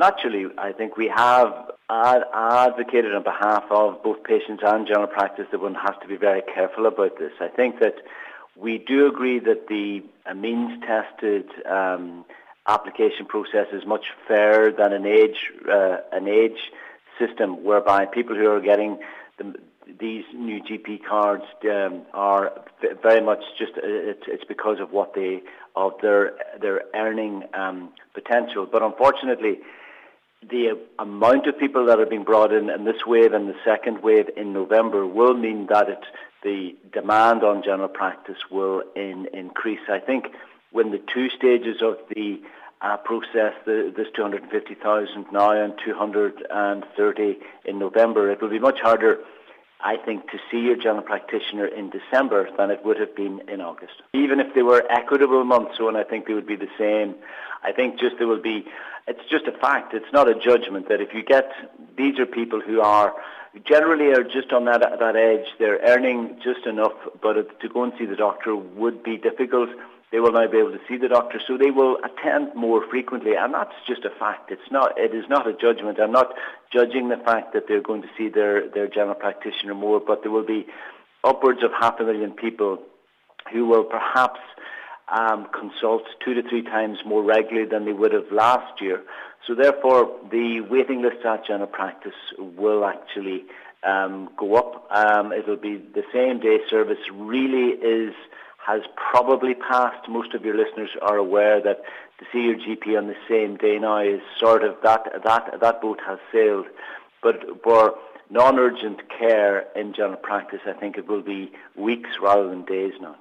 Naturally, I think we have ad- advocated on behalf of both patients and general practice that one has to be very careful about this. I think that we do agree that the means tested um, application process is much fairer than an age uh, an age system whereby people who are getting the, these new GP cards um, are very much just uh, it's, it's because of what they of their their earning um, potential. But unfortunately, the amount of people that are being brought in in this wave and the second wave in November will mean that it, the demand on general practice will in, increase. I think when the two stages of the uh, process, the, this 250,000 now and 230 in November, it will be much harder I think, to see your general practitioner in December than it would have been in August. Even if they were equitable months, so and I think they would be the same. I think just there will be, it's just a fact, it's not a judgment that if you get, these are people who are, generally are just on that, that edge, they're earning just enough, but to go and see the doctor would be difficult they will now be able to see the doctor, so they will attend more frequently, and that's just a fact. It's not. It is not a judgment. I'm not judging the fact that they're going to see their their general practitioner more, but there will be upwards of half a million people who will perhaps um, consult two to three times more regularly than they would have last year. So therefore, the waiting list at general practice will actually um, go up. Um, it'll be the same day service. Really is has probably passed. Most of your listeners are aware that to see your GP on the same day now is sort of that that that boat has sailed. But for non-urgent care in general practice, I think it will be weeks rather than days now.